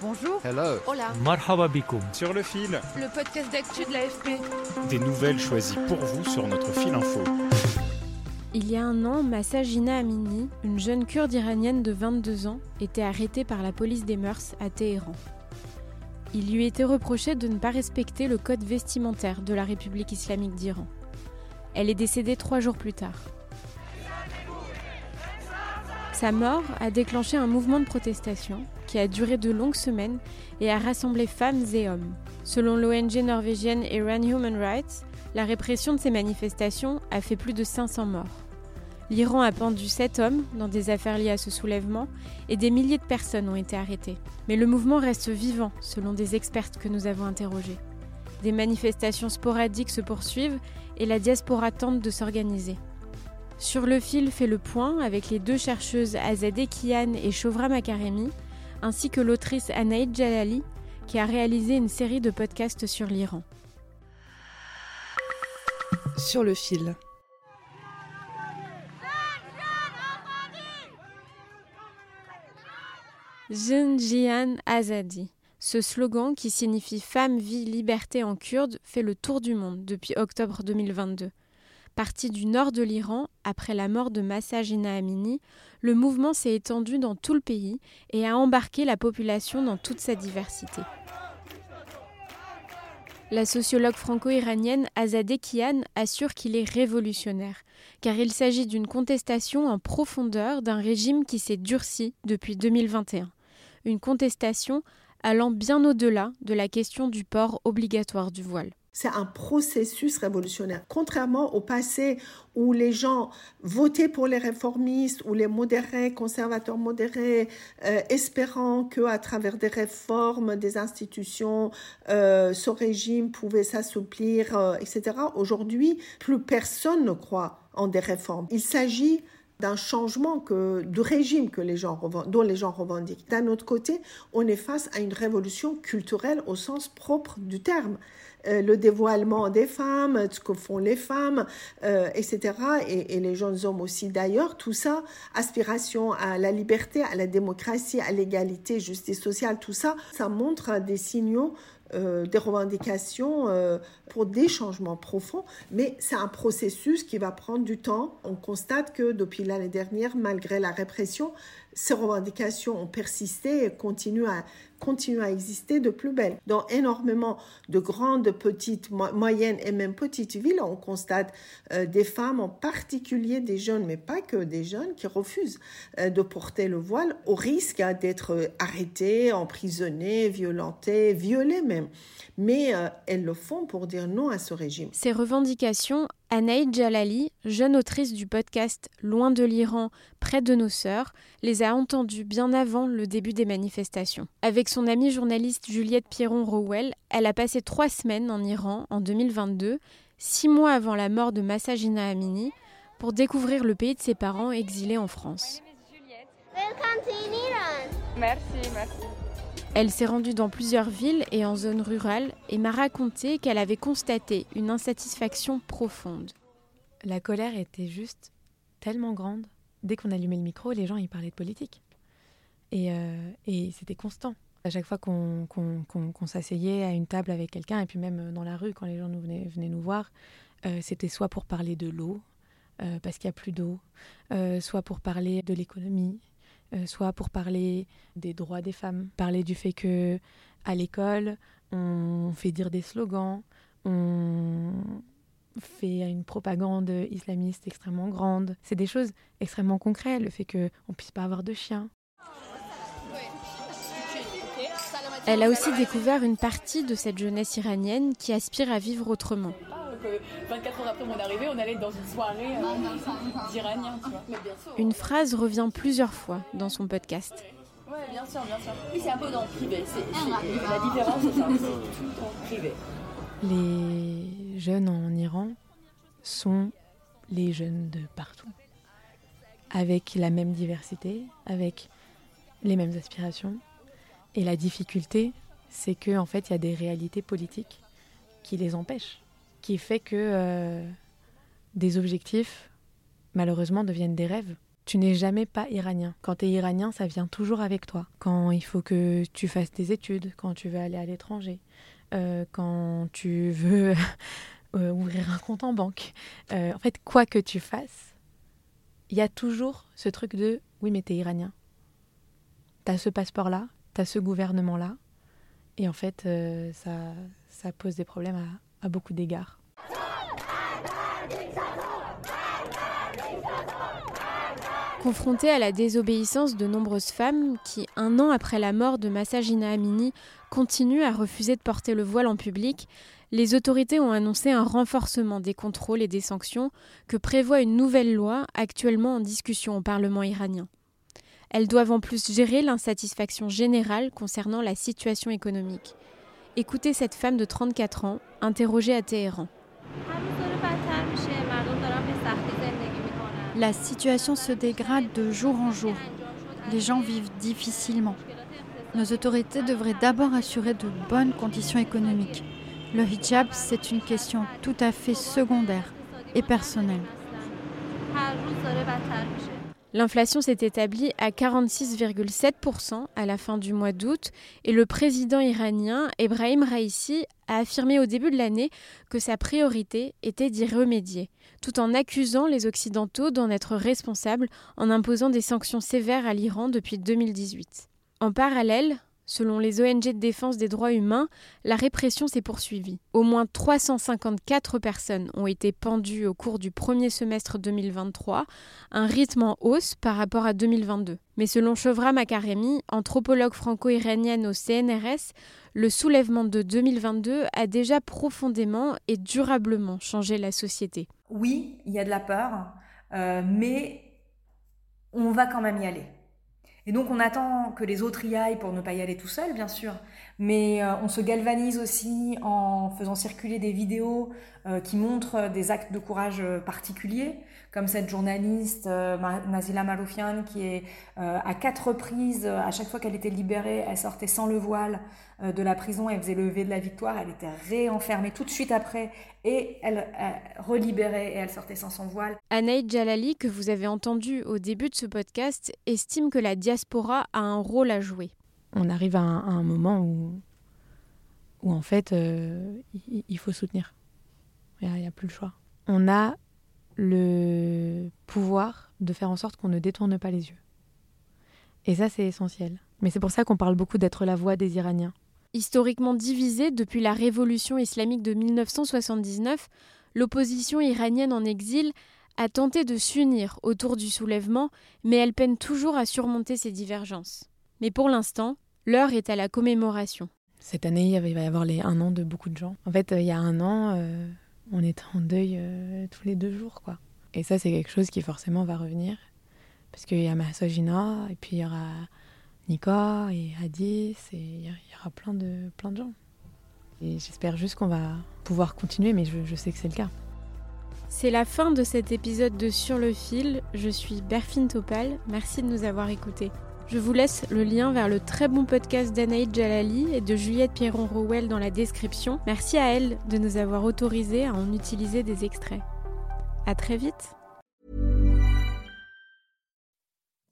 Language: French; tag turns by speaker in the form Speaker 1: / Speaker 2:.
Speaker 1: Bonjour.
Speaker 2: Hello.
Speaker 1: Hola.
Speaker 3: Marhaba bikoum.
Speaker 4: Sur le fil,
Speaker 1: Le podcast d'actu de l'AFP.
Speaker 4: des nouvelles choisies pour vous sur notre fil info.
Speaker 5: Il y a un an, Massa Jina Amini, une jeune kurde iranienne de 22 ans, était arrêtée par la police des mœurs à Téhéran. Il lui était reproché de ne pas respecter le code vestimentaire de la République islamique d'Iran. Elle est décédée trois jours plus tard. Sa mort a déclenché un mouvement de protestation qui a duré de longues semaines et a rassemblé femmes et hommes. Selon l'ONG norvégienne Iran Human Rights, la répression de ces manifestations a fait plus de 500 morts. L'Iran a pendu 7 hommes dans des affaires liées à ce soulèvement et des milliers de personnes ont été arrêtées. Mais le mouvement reste vivant, selon des expertes que nous avons interrogées. Des manifestations sporadiques se poursuivent et la diaspora tente de s'organiser. Sur le fil fait le point avec les deux chercheuses Azadeh Kian et Shovra Makaremi, ainsi que l'autrice Anaïd Jalali, qui a réalisé une série de podcasts sur l'Iran.
Speaker 1: Sur le fil.
Speaker 5: Jin Jian Azadi. Ce slogan, qui signifie Femme, vie, liberté en kurde, fait le tour du monde depuis octobre 2022. Parti du nord de l'Iran, après la mort de Massa Jina Amini, le mouvement s'est étendu dans tout le pays et a embarqué la population dans toute sa diversité. La sociologue franco-iranienne Azadeh Kian assure qu'il est révolutionnaire, car il s'agit d'une contestation en profondeur d'un régime qui s'est durci depuis 2021. Une contestation allant bien au-delà de la question du port obligatoire du voile.
Speaker 6: C'est un processus révolutionnaire. Contrairement au passé où les gens votaient pour les réformistes ou les modérés, conservateurs modérés, euh, espérant que à travers des réformes des institutions, euh, ce régime pouvait s'assouplir, euh, etc. Aujourd'hui, plus personne ne croit en des réformes. Il s'agit d'un changement que, du régime que les gens dont les gens revendiquent. D'un autre côté, on est face à une révolution culturelle au sens propre du terme. Euh, le dévoilement des femmes, ce que font les femmes, euh, etc. Et, les jeunes hommes aussi d'ailleurs. Tout ça, aspiration à la liberté, à la démocratie, à l'égalité, justice sociale, tout ça, ça montre des signaux euh, des revendications pour des changements profonds, mais c'est un processus qui va prendre du temps. On constate que depuis l'année dernière, malgré la répression, ces revendications ont persisté et continuent à, continuent à exister de plus belle. Dans énormément de grandes, petites, moyennes et même petites villes, on constate euh, des femmes, en particulier des jeunes, mais pas que des jeunes, qui refusent euh, de porter le voile au risque hein, d'être arrêtées, emprisonnées, violentées, violées même. Mais euh, elles le font pour dire non à ce régime.
Speaker 5: Ces revendications Anaïd Jalali, jeune autrice du podcast Loin de l'Iran, près de nos sœurs, les a entendues bien avant le début des manifestations. Avec son amie journaliste Juliette Pierron-Rowell, elle a passé trois semaines en Iran en 2022, six mois avant la mort de Massa Jina Amini, pour découvrir le pays de ses parents exilés en France.
Speaker 7: Merci, merci.
Speaker 5: Elle s'est rendue dans plusieurs villes et en zones rurales et m'a raconté qu'elle avait constaté une insatisfaction profonde.
Speaker 8: La colère était juste tellement grande. Dès qu'on allumait le micro, les gens y parlaient de politique. Et, euh, et c'était constant. À chaque fois qu'on qu qu s'asseyait à une table avec quelqu'un, et puis même dans la rue, quand les gens nous venaient, nous voir, euh, c'était soit pour parler de l'eau, euh, parce qu'il n'y a plus d'eau, euh, soit pour parler de l'économie, euh, soit pour parler des droits des femmes, parler du fait que à l'école, on fait dire des slogans, on fait une propagande islamiste extrêmement grande. C'est des choses extrêmement concrètes, le fait qu'on ne puisse pas avoir de chien.
Speaker 5: Elle a aussi découvert une partie de cette jeunesse iranienne qui aspire à vivre autrement.
Speaker 2: Donc 24 heures après mon arrivée, on allait dans une soirée d'Iraniens, tu vois.
Speaker 5: Une phrase revient plusieurs fois dans son podcast.
Speaker 2: Ouais, bien sûr, bien sûr. Oui, c'est un peu dans le privé. la différence, c'est ça. C'est tout en privé.
Speaker 8: Les jeunes en Iran sont les jeunes de partout, avec la même diversité, avec les mêmes aspirations. Et la difficulté, c'est qu'en en fait, il y a des réalités politiques qui les empêchent, qui fait que euh, des objectifs, malheureusement, deviennent des rêves. Tu n'es jamais pas iranien. Quand tu es iranien, ça vient toujours avec toi. Quand il faut que tu fasses tes études, quand tu veux aller à l'étranger, euh, quand tu veux euh, ouvrir un compte en banque. en fait, quoi que tu fasses, il y a toujours ce truc de oui, mais t'es iranien. T'as ce passeport-là, t'as ce gouvernement-là. Et en fait, ça, ça pose des problèmes à, beaucoup d'égards.
Speaker 5: Confrontée à la désobéissance de nombreuses femmes qui, un an après la mort de Massagina Amini, continuent à refuser de porter le voile en public, les autorités ont annoncé un renforcement des contrôles et des sanctions que prévoit une nouvelle loi actuellement en discussion au Parlement iranien. Elles doivent en plus gérer l'insatisfaction générale concernant la situation économique. Écoutez cette femme de 34 ans, interrogée à Téhéran.
Speaker 1: La situation se dégrade de jour en jour. Les gens vivent difficilement. Nos autorités devraient d'abord assurer de bonnes conditions économiques. Le hijab, c'est une question tout à fait secondaire et personnelle.
Speaker 5: L'inflation s'est établie à 46,7% à la fin du mois d'août et le président iranien Ebrahim Raisi a affirmé au début de l'année que sa priorité était d'y remédier, tout en accusant les Occidentaux d'en être responsables en imposant des sanctions sévères à l'Iran depuis 2018. En parallèle, Selon les ONG de défense des droits humains, la répression s'est poursuivie. Au moins 354 personnes ont été pendues au cours du premier semestre 2023, un rythme en hausse par rapport à 2022. Mais selon Chevra Makaremi, anthropologue franco-iranienne au CNRS, le soulèvement de 2022 a déjà profondément et durablement changé la société.
Speaker 3: Oui, il y a de la peur, euh, mais on va quand même y aller. Et donc on attend que les autres y aillent pour ne pas y aller tout seul, bien sûr. Mais euh, on se galvanise aussi en faisant circuler des vidéos euh, qui montrent des actes de courage euh, particuliers, comme cette journaliste Nazila Maroufian qui est à quatre reprises, à chaque fois qu'elle était libérée, elle sortait sans le voile de la prison, elle faisait lever de la victoire, elle était réenfermée tout de suite après et elle, relibérait et elle sortait sans son voile.
Speaker 5: Anaïd Jalali, que vous avez entendu au début de ce podcast, estime que la diaspora a un rôle à jouer
Speaker 8: on arrive à un, moment où, où en fait, euh, il, faut soutenir. Il n'y a, plus le choix. On a le pouvoir de faire en sorte qu'on ne détourne pas les yeux. Et ça, c'est essentiel. Mais c'est pour ça qu'on parle beaucoup d'être la voix des Iraniens.
Speaker 5: Historiquement divisée depuis la révolution islamique de 1979, l'opposition iranienne en exil a tenté de s'unir autour du soulèvement, mais elle peine toujours à surmonter ses divergences. Mais pour l'instant, l'heure est à la commémoration.
Speaker 8: Cette année, il va y avoir les un an de beaucoup de gens. En fait, euh, il y a un an, euh, on était en deuil euh, tous les deux jours, quoi. Et ça, c'est quelque chose qui forcément va revenir. Parce qu'il y a Massagina, et puis il y aura Nika, et Hadis, et il y aura plein de, plein de gens. Et j'espère juste qu'on va pouvoir continuer, mais je, sais que c'est le cas.
Speaker 5: C'est la fin de cet épisode de Sur le fil. Je suis Berfine Topal. Merci de nous avoir écoutés. Je vous laisse le lien vers le très bon podcast d'Anaïd Jalali et de Juliette Pierron-Rowell dans la description. Merci à elle de nous avoir autorisé à en utiliser des extraits. À très vite.